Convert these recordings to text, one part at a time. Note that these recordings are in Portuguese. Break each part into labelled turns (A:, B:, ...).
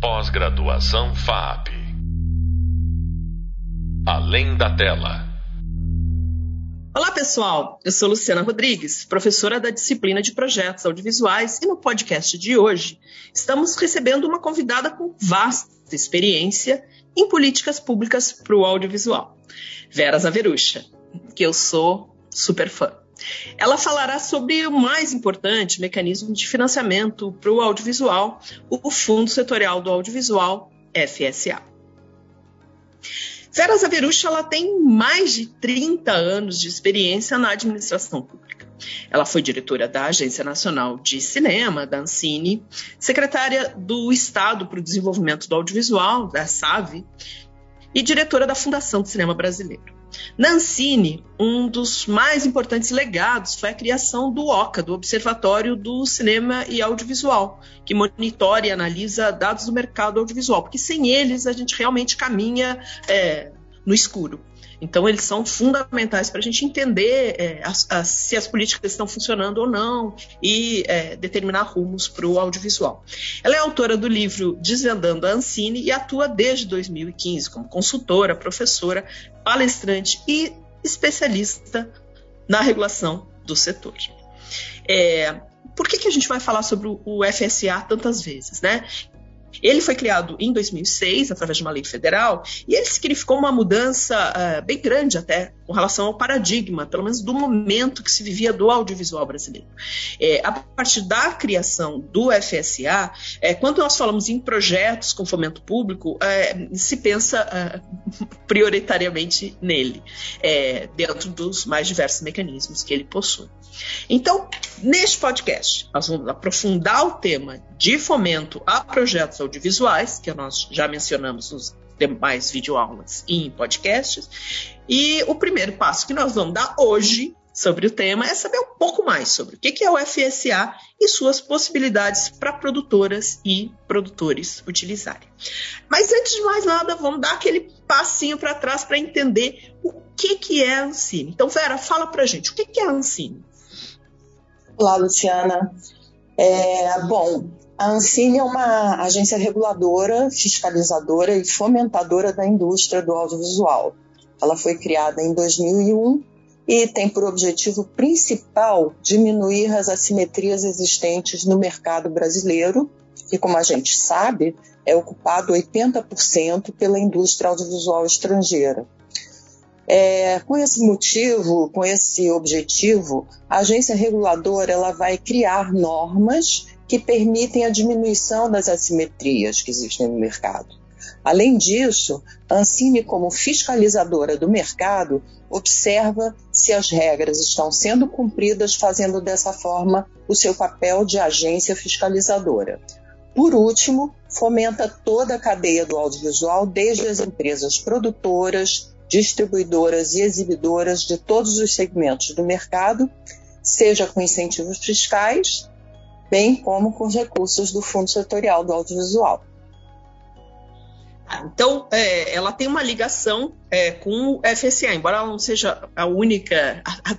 A: Pós-graduação FAP. Além da tela.
B: Olá, pessoal. Eu sou Luciana Rodrigues, professora da disciplina de projetos audiovisuais, e no podcast de hoje estamos recebendo uma convidada com vasta experiência em políticas públicas para o audiovisual, Vera Zaverucha, que eu sou super fã. Ela falará sobre o mais importante mecanismo de financiamento para o audiovisual, o Fundo Setorial do Audiovisual, FSA. Vera Zaverucha ela tem mais de 30 anos de experiência na administração pública. Ela foi diretora da Agência Nacional de Cinema, da Ancine, secretária do Estado para o Desenvolvimento do Audiovisual, da SAVE, e diretora da Fundação do Cinema Brasileiro. Na Ancine, um dos mais importantes legados foi a criação do OCA, do Observatório do Cinema e Audiovisual, que monitora e analisa dados do mercado audiovisual, porque sem eles a gente realmente caminha é, no escuro. Então, eles são fundamentais para a gente entender é, as, as, se as políticas estão funcionando ou não e é, determinar rumos para o audiovisual. Ela é autora do livro Desvendando a Ancine e atua desde 2015 como consultora, professora, palestrante e especialista na regulação do setor. É, por que, que a gente vai falar sobre o FSA tantas vezes, né? Ele foi criado em 2006, através de uma lei federal, e ele significou uma mudança uh, bem grande até com relação ao paradigma, pelo menos do momento que se vivia do audiovisual brasileiro. É, a partir da criação do FSA, é, quando nós falamos em projetos com fomento público, é, se pensa uh, prioritariamente nele, é, dentro dos mais diversos mecanismos que ele possui. Então, neste podcast, nós vamos aprofundar o tema de fomento a projetos audiovisuais, que nós já mencionamos nos demais videoaulas e em podcasts. E o primeiro passo que nós vamos dar hoje sobre o tema é saber um pouco mais sobre o que é o FSA e suas possibilidades para produtoras e produtores utilizarem. Mas antes de mais nada, vamos dar aquele passinho para trás para entender o que, que é a Ancine. Então, Vera, fala para gente, o que, que é a Ancine?
C: Olá, Luciana. É, bom, a Ancine é uma agência reguladora, fiscalizadora e fomentadora da indústria do audiovisual. Ela foi criada em 2001 e tem por objetivo principal diminuir as assimetrias existentes no mercado brasileiro, que, como a gente sabe, é ocupado 80% pela indústria audiovisual estrangeira. É, com esse motivo, com esse objetivo, a agência reguladora ela vai criar normas que permitem a diminuição das assimetrias que existem no mercado. Além disso, a Ancine, como fiscalizadora do mercado, observa se as regras estão sendo cumpridas, fazendo dessa forma o seu papel de agência fiscalizadora. Por último, fomenta toda a cadeia do audiovisual, desde as empresas produtoras, distribuidoras e exibidoras de todos os segmentos do mercado, seja com incentivos fiscais, bem como com recursos do Fundo Setorial do Audiovisual.
B: Então, é, ela tem uma ligação é, com o FSA, embora ela não seja a única, a, a,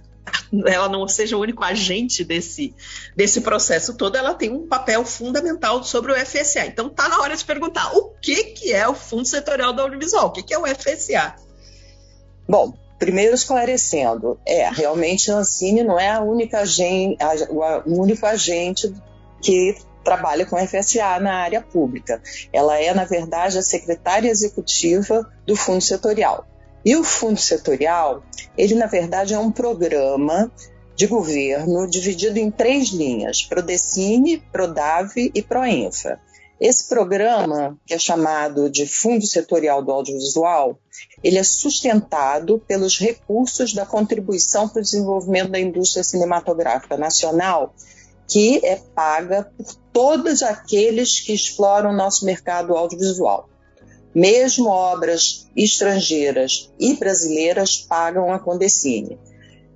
B: ela não seja o único agente desse, desse processo todo, ela tem um papel fundamental sobre o FSA. Então, está na hora de perguntar o que, que é o Fundo Setorial do Audiovisual, o que, que é o FSA?
C: Bom, primeiro esclarecendo, é, realmente a Ancine não é a única agente, o único agente que trabalha com FSA na área pública. Ela é, na verdade, a secretária executiva do Fundo Setorial. E o Fundo Setorial, ele, na verdade, é um programa de governo dividido em três linhas: Prodecine, Prodave e Proinfa. Esse programa, que é chamado de Fundo Setorial do Audiovisual, ele é sustentado pelos recursos da contribuição para o desenvolvimento da indústria cinematográfica nacional, que é paga por todos aqueles que exploram o nosso mercado audiovisual. Mesmo obras estrangeiras e brasileiras pagam a Condecine.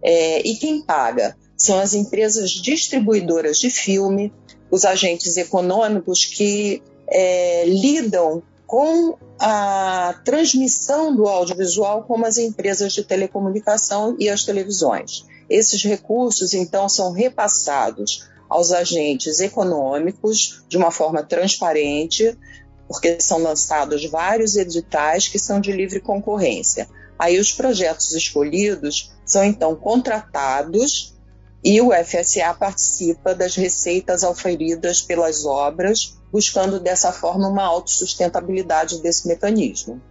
C: É, e quem paga? São as empresas distribuidoras de filme, os agentes econômicos que é, lidam com a transmissão do audiovisual, como as empresas de telecomunicação e as televisões. Esses recursos, então, são repassados aos agentes econômicos de uma forma transparente, porque são lançados vários editais que são de livre concorrência. Aí os projetos escolhidos são então contratados e o FSA participa das receitas auferidas pelas obras, buscando dessa forma uma autossustentabilidade desse mecanismo.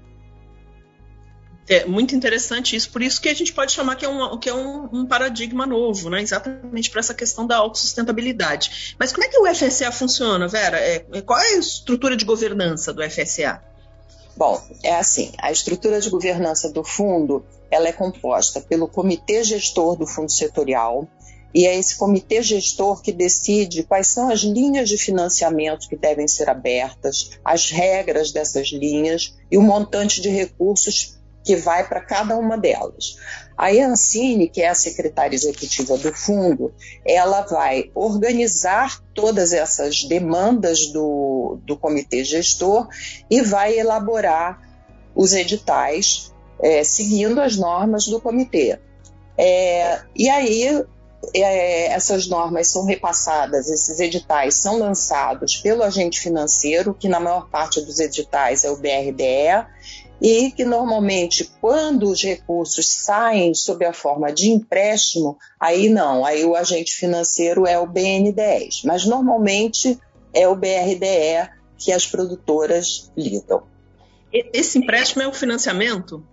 B: É muito interessante isso, por isso que a gente pode chamar que é um, que é um, um paradigma novo, né? exatamente para essa questão da autossustentabilidade. Mas como é que o FSA funciona, Vera? É, é, qual é a estrutura de governança do FSA?
C: Bom, é assim, a estrutura de governança do fundo ela é composta pelo comitê gestor do fundo setorial, e é esse comitê gestor que decide quais são as linhas de financiamento que devem ser abertas, as regras dessas linhas e o montante de recursos que vai para cada uma delas. A Ancine, que é a secretária executiva do fundo, ela vai organizar todas essas demandas do, do comitê gestor e vai elaborar os editais é, seguindo as normas do comitê. É, e aí é, essas normas são repassadas, esses editais são lançados pelo agente financeiro, que na maior parte dos editais é o BRDE, e que normalmente, quando os recursos saem sob a forma de empréstimo, aí não, aí o agente financeiro é o BN10, mas normalmente é o BRDE que as produtoras lidam.
B: Esse empréstimo é o financiamento?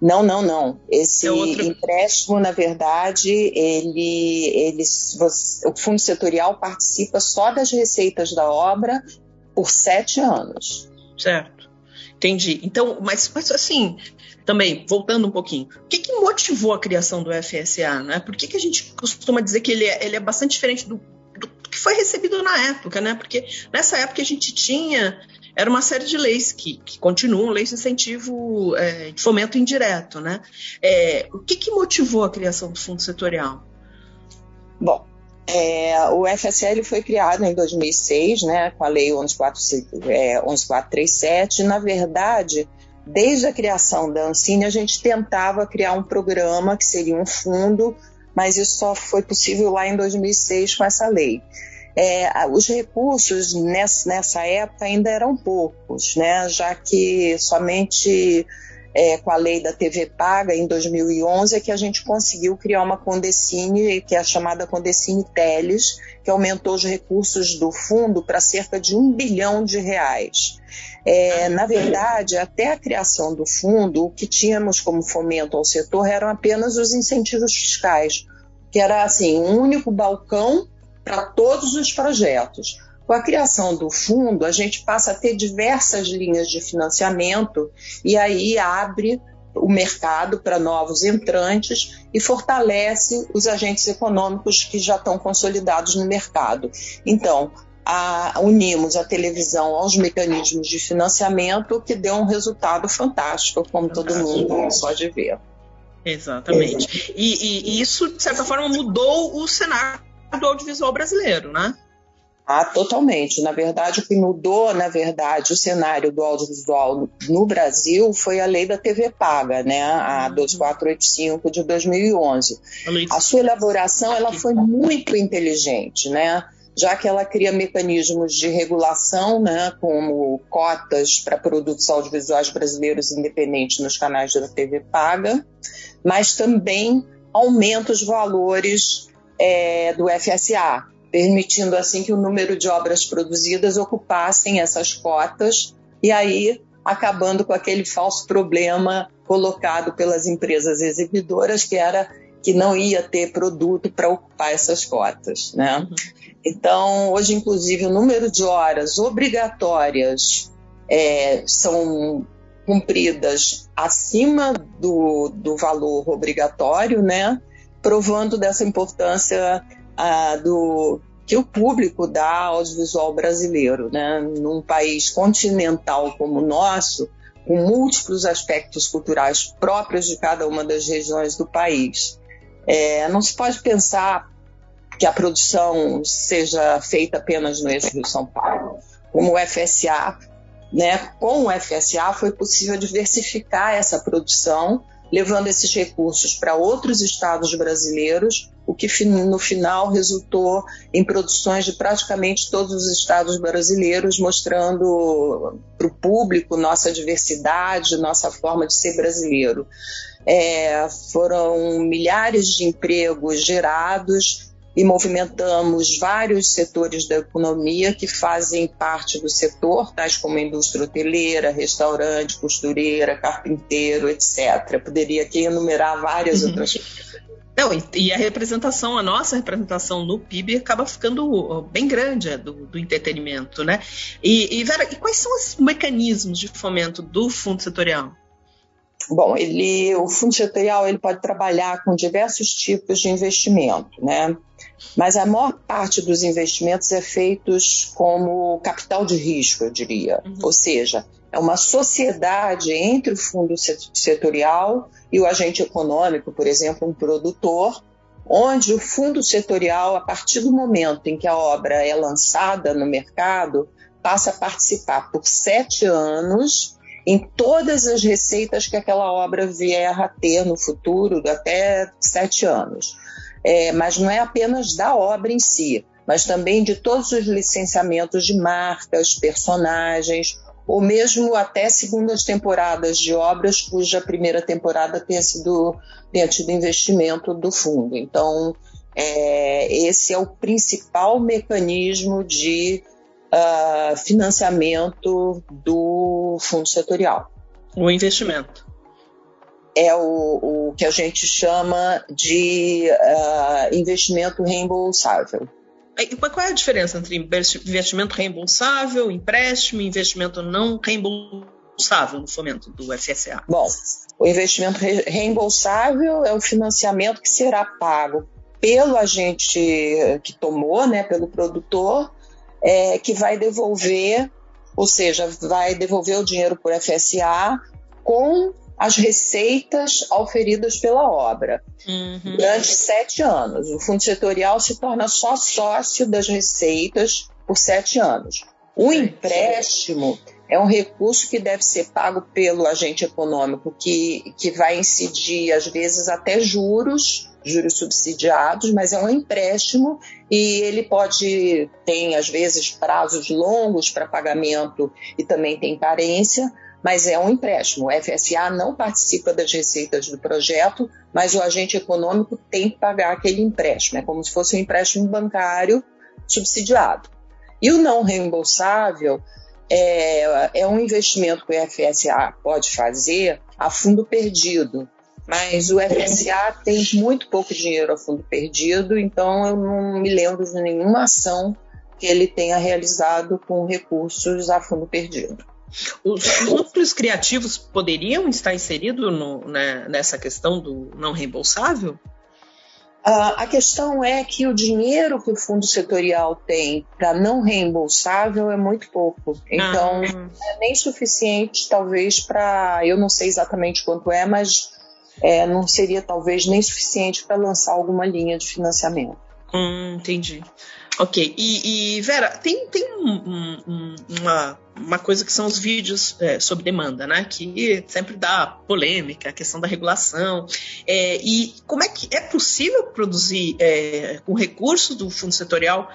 C: Não, não, não. Esse é outro... empréstimo, na verdade, ele, ele, você, o fundo setorial participa só das receitas da obra por sete anos.
B: Certo. Entendi. Então, mas, mas assim, também, voltando um pouquinho, o que, que motivou a criação do FSA? Né? Por que, que a gente costuma dizer que ele é, ele é bastante diferente do, do que foi recebido na época, né? Porque nessa época a gente tinha era uma série de leis que, que continuam, leis de incentivo é, de fomento indireto, né? É, o que, que motivou a criação do fundo setorial?
C: Bom, é, o FSL foi criado em 2006, né, com a Lei 11437. É, 11437. Na verdade, desde a criação da Ancine, a gente tentava criar um programa que seria um fundo, mas isso só foi possível lá em 2006 com essa lei. É, os recursos nessa, nessa época ainda eram poucos, né, já que somente é, com a lei da TV paga em 2011 é que a gente conseguiu criar uma Condecine, que é a chamada Condecine Teles, que aumentou os recursos do fundo para cerca de um bilhão de reais. É, na verdade, até a criação do fundo, o que tínhamos como fomento ao setor eram apenas os incentivos fiscais, que era assim um único balcão para todos os projetos. Com a criação do fundo, a gente passa a ter diversas linhas de financiamento e aí abre o mercado para novos entrantes e fortalece os agentes econômicos que já estão consolidados no mercado. Então, a, unimos a televisão aos mecanismos de financiamento, que deu um resultado fantástico, como fantástico. todo mundo pode ver.
B: Exatamente. E, e, e, isso, de certa forma, mudou o cenário do audiovisual brasileiro, né?
C: Ah, totalmente. Na verdade, o que mudou, na verdade, o cenário do audiovisual no Brasil foi a lei da TV paga, né? A 2485 uhum. de 2011. A sua elaboração ela foi muito inteligente, né? Já que ela cria mecanismos de regulação, né, como cotas para produtos audiovisuais brasileiros independentes nos canais da TV paga, mas também aumenta os valores é, do FSA, permitindo assim que o número de obras produzidas ocupassem essas cotas e aí acabando com aquele falso problema colocado pelas empresas exibidoras que era que não ia ter produto para ocupar essas cotas, né? Então, hoje, inclusive, o número de horas obrigatórias é, são cumpridas acima do, do valor obrigatório, né? Provando dessa importância ah, do que o público dá ao audiovisual brasileiro, né? Num país continental como o nosso, com múltiplos aspectos culturais próprios de cada uma das regiões do país. É, não se pode pensar que a produção seja feita apenas no eixo Rio-São Paulo. Como o FSA, né, com o FSA foi possível diversificar essa produção levando esses recursos para outros estados brasileiros, o que no final resultou em produções de praticamente todos os estados brasileiros, mostrando para o público nossa diversidade, nossa forma de ser brasileiro. É, foram milhares de empregos gerados e movimentamos vários setores da economia que fazem parte do setor, tais como a indústria hoteleira, restaurante, costureira, carpinteiro, etc. Poderia aqui enumerar várias uhum. outras coisas.
B: Não, e a representação, a nossa representação no PIB acaba ficando bem grande é, do, do entretenimento, né? E, e, Vera, e quais são os mecanismos de fomento do fundo setorial?
C: Bom, ele, o fundo setorial ele pode trabalhar com diversos tipos de investimento, né? Mas a maior parte dos investimentos é feitos como capital de risco, eu diria. Uhum. Ou seja, é uma sociedade entre o fundo setorial e o agente econômico, por exemplo, um produtor, onde o fundo setorial, a partir do momento em que a obra é lançada no mercado, passa a participar por sete anos em todas as receitas que aquela obra vier a ter no futuro, até sete anos. É, mas não é apenas da obra em si, mas também de todos os licenciamentos de marcas, personagens, ou mesmo até segundas temporadas de obras cuja primeira temporada tenha sido tenha tido investimento do fundo. Então, é, esse é o principal mecanismo de uh, financiamento do fundo setorial.
B: O investimento.
C: É o, o que a gente chama de uh, investimento reembolsável.
B: Qual é a diferença entre investimento reembolsável, empréstimo e investimento não reembolsável no fomento do FSA?
C: Bom, o investimento reembolsável é o financiamento que será pago pelo agente que tomou, né, pelo produtor, é, que vai devolver, ou seja, vai devolver o dinheiro para o FSA com as receitas auferidas pela obra uhum. durante sete anos. O fundo setorial se torna só sócio das receitas por sete anos. O empréstimo é um recurso que deve ser pago pelo agente econômico, que, que vai incidir, às vezes, até juros, juros subsidiados, mas é um empréstimo e ele pode, tem, às vezes, prazos longos para pagamento e também tem carência, mas é um empréstimo. O FSA não participa das receitas do projeto, mas o agente econômico tem que pagar aquele empréstimo. É como se fosse um empréstimo bancário subsidiado. E o não reembolsável é, é um investimento que o FSA pode fazer a fundo perdido. Mas o FSA tem muito pouco dinheiro a fundo perdido, então eu não me lembro de nenhuma ação que ele tenha realizado com recursos a fundo perdido.
B: Os núcleos criativos poderiam estar inseridos né, nessa questão do não reembolsável?
C: Uh, a questão é que o dinheiro que o fundo setorial tem para não reembolsável é muito pouco. Então, ah. não é nem suficiente, talvez, para. Eu não sei exatamente quanto é, mas é, não seria talvez nem suficiente para lançar alguma linha de financiamento.
B: Hum, entendi. Ok. E, e, Vera, tem, tem um, um, uma, uma coisa que são os vídeos é, sob demanda, né? Que sempre dá polêmica, a questão da regulação. É, e como é que é possível produzir é, com recursos do fundo setorial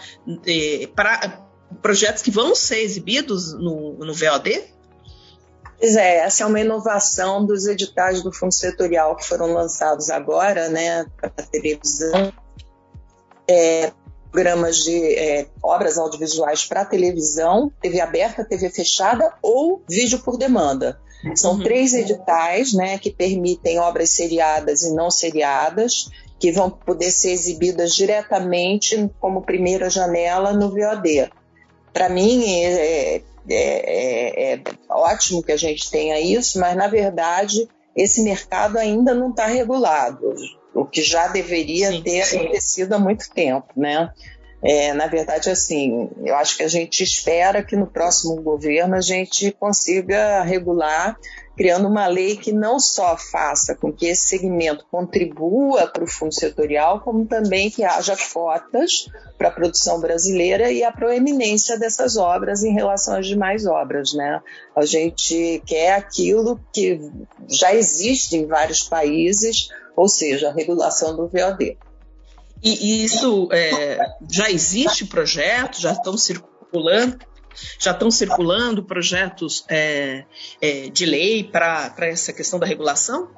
B: é, para projetos que vão ser exibidos no, no VOD?
C: Pois é, essa é uma inovação dos editais do fundo setorial que foram lançados agora, né, para televisão. É, programas de é, obras audiovisuais para televisão, TV aberta, TV fechada ou vídeo por demanda. São uhum. três editais né, que permitem obras seriadas e não seriadas, que vão poder ser exibidas diretamente como primeira janela no VOD. Para mim, é, é, é, é, ótimo que a gente tenha isso, mas na verdade esse mercado ainda não está regulado o que já deveria sim, ter sim. acontecido há muito tempo, né? É, na verdade, assim, eu acho que a gente espera que no próximo governo a gente consiga regular, criando uma lei que não só faça com que esse segmento contribua para o fundo setorial, como também que haja cotas para a produção brasileira e a proeminência dessas obras em relação às demais obras, né? A gente quer aquilo que já existe em vários países, ou seja, a regulação do VOD.
B: E, isso é, já existe projeto, já estão circulando, já estão circulando projetos é, é, de lei para essa questão da regulação?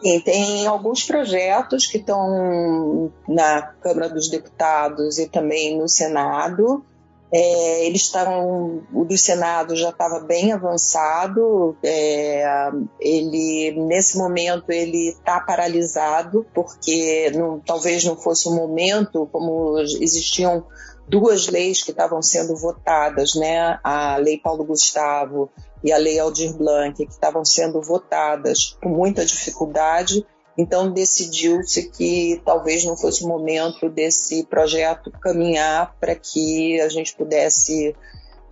C: Sim, tem alguns projetos que estão na Câmara dos Deputados e também no Senado. É, eles estavam, o do Senado já estava bem avançado. É, ele nesse momento ele está paralisado porque não, talvez não fosse o momento, como existiam duas leis que estavam sendo votadas, né? A Lei Paulo Gustavo e a Lei Aldir Blanc, que estavam sendo votadas com muita dificuldade. Então decidiu-se que talvez não fosse o momento desse projeto caminhar para que a gente pudesse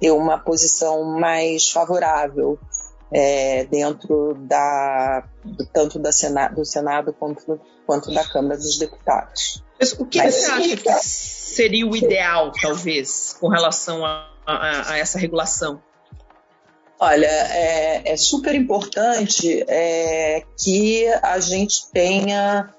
C: ter uma posição mais favorável é, dentro da tanto da Senado, do Senado quanto, quanto da Câmara dos Deputados.
B: Mas o que Mas, você acha que seria o ideal, talvez, com relação a, a, a essa regulação?
C: Olha, é, é super importante é, que a gente tenha,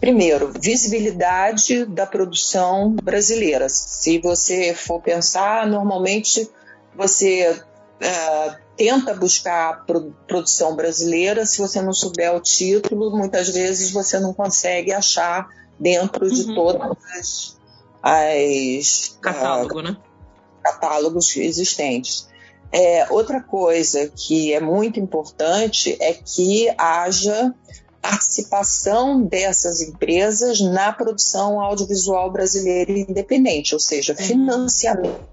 C: primeiro, visibilidade da produção brasileira. Se você for pensar, normalmente você é, tenta buscar produção brasileira, se você não souber o título, muitas vezes você não consegue achar dentro de uhum. todas as, as
B: Catálogo, uh, né?
C: catálogos existentes. É, outra coisa que é muito importante é que haja participação dessas empresas na produção audiovisual brasileira independente, ou seja, uhum. financiamento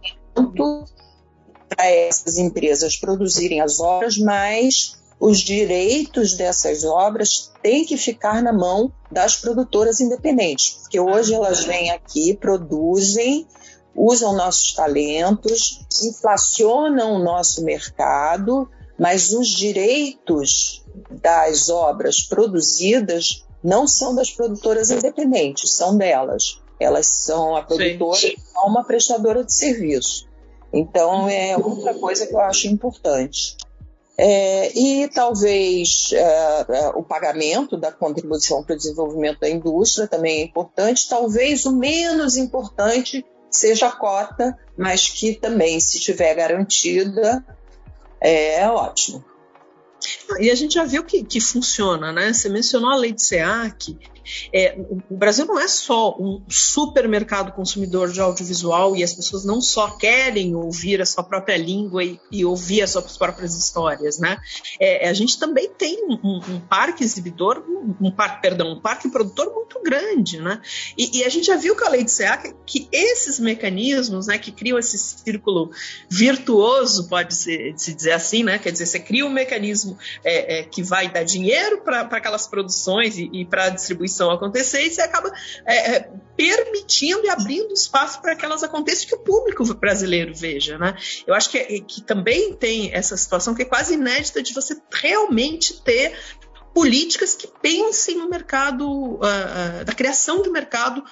C: para essas empresas produzirem as obras, mas os direitos dessas obras têm que ficar na mão das produtoras independentes, porque hoje elas vêm aqui, produzem, usam nossos talentos, inflacionam o nosso mercado, mas os direitos das obras produzidas não são das produtoras independentes, são delas. Elas são a produtora Sim. e uma prestadora de serviço. Então é outra coisa que eu acho importante. É, e talvez é, é, o pagamento da contribuição para o desenvolvimento da indústria também é importante. Talvez o menos importante seja cota, mas que também, se estiver garantida, é ótimo.
B: E a gente já viu que, que funciona, né? Você mencionou a lei de SEAC, é, o Brasil não é só um supermercado consumidor de audiovisual e as pessoas não só querem ouvir a sua própria língua e, e ouvir as suas próprias histórias, né? É, a gente também tem um, um parque exibidor, um, um, parque, perdão, um parque produtor muito grande, né? E, e, a gente já viu com a lei de SEAC que esses mecanismos, né, que criam esse círculo virtuoso, pode se, se dizer assim, né? Quer dizer, você cria um mecanismo é, é que vai dar dinheiro para aquelas produções e, e para a distribuição destruição acontecer e você acaba é, é, permitindo e abrindo espaço para que elas aconteçam que o público brasileiro veja, né? Eu acho que, é, que também tem essa situação que é quase inédita de você realmente ter políticas que pensem no mercado, uh, da criação de mercado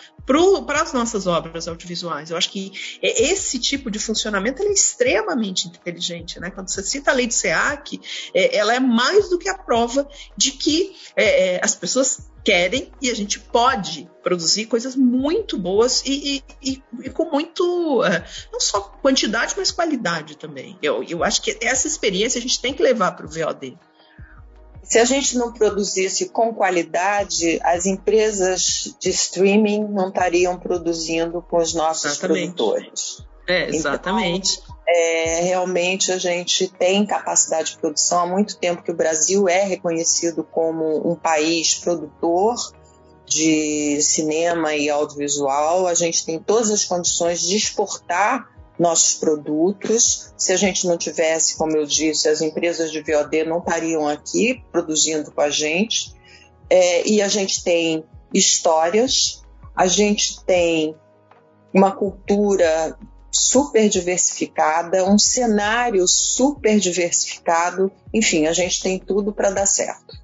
B: para as nossas obras audiovisuais. Eu acho que esse tipo de funcionamento é extremamente inteligente. Né? Quando você cita a lei de SEAC, é, ela é mais do que a prova de que é, é, as pessoas querem e a gente pode produzir coisas muito boas e, e, e, e com muito, uh, não só quantidade, mas qualidade também. Eu, eu acho que essa experiência a gente tem que levar para o VOD.
C: Se a gente não produzisse com qualidade, as empresas de streaming não estariam produzindo com os nossos exatamente. produtores.
B: É, exatamente.
C: Então, é, realmente a gente tem capacidade de produção há muito tempo que o Brasil é reconhecido como um país produtor de cinema e audiovisual. A gente tem todas as condições de exportar nossos produtos. Se a gente não tivesse, como eu disse, as empresas de VOD não estariam aqui produzindo com a gente. É, e a gente tem histórias, a gente tem uma cultura super diversificada, um cenário super diversificado. Enfim, a gente tem tudo para dar certo.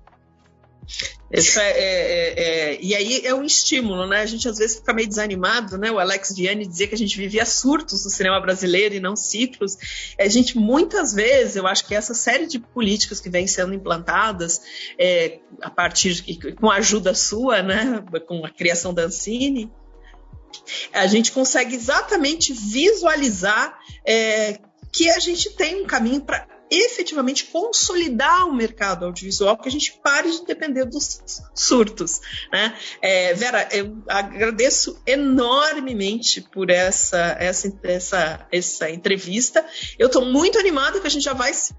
B: Isso é, é, é, e aí é um estímulo, né? A gente às vezes fica meio desanimado, né? O Alex Vianney dizia que a gente vivia surtos no cinema brasileiro e não ciclos. A gente, muitas vezes, eu acho que essa série de políticas que vem sendo implantadas é, a partir, com a ajuda sua, né? Com a criação da Ancine, a gente consegue exatamente visualizar é, que a gente tem um caminho para efetivamente consolidar o mercado audiovisual, que a gente pare de depender dos surtos. Né? É, Vera, eu agradeço enormemente por essa, essa, essa, essa entrevista. Eu estou muito animada que a gente já vai se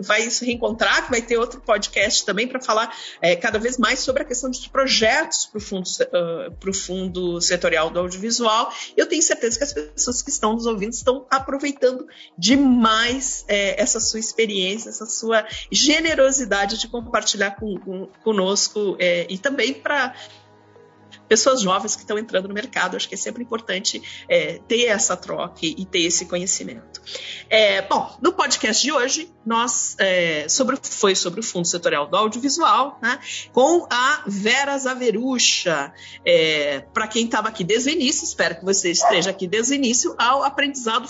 B: vai se reencontrar, que vai ter outro podcast também para falar é, cada vez mais sobre a questão dos projetos para o fundo, uh, fundo setorial do audiovisual. Eu tenho certeza que as pessoas que estão nos ouvindo estão aproveitando demais é, essa sua experiência, essa sua generosidade de compartilhar com, com, conosco é, e também para pessoas jovens que estão entrando no mercado. Acho que é sempre importante é, ter essa troca e ter esse conhecimento. É, bom, no podcast de hoje, nós é, sobre, foi sobre o Fundo Setorial do Audiovisual, né, com a Vera Zaverucha. É, Para quem estava aqui desde o início, espero que você esteja aqui desde o início, ao aprendizado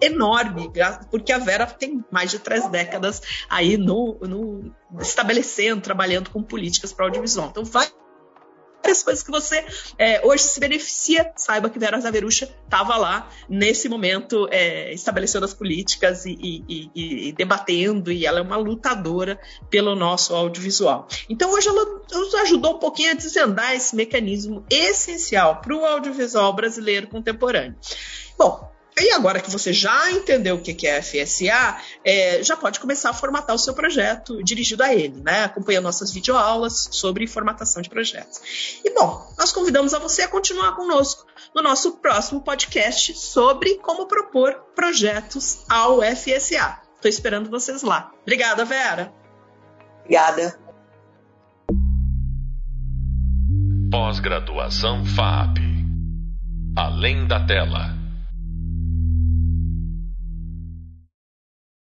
B: enorme, porque a Vera tem mais de três décadas aí no, no estabelecendo, trabalhando com políticas para audiovisual. Então vai várias coisas que você é, hoje se beneficia. Saiba que Vera Zaverucha estava lá nesse momento é, estabelecendo as políticas e, e, e, e, debatendo, e ela é uma lutadora pelo nosso audiovisual. Então hoje ela nos ajudou um pouquinho a desvendar esse mecanismo essencial para o audiovisual brasileiro contemporâneo. Bom, e agora que você já entendeu o que é FSA, é, já pode começar a formatar o seu projeto dirigido a ele, né? Acompanhando nossas videoaulas sobre formatação de projetos. E bom, nós convidamos a você a continuar conosco no nosso próximo podcast sobre como propor projetos ao FSA. Estou esperando vocês lá. Obrigada, Vera.
C: Obrigada.
A: Pós-graduação FAP. Além da tela.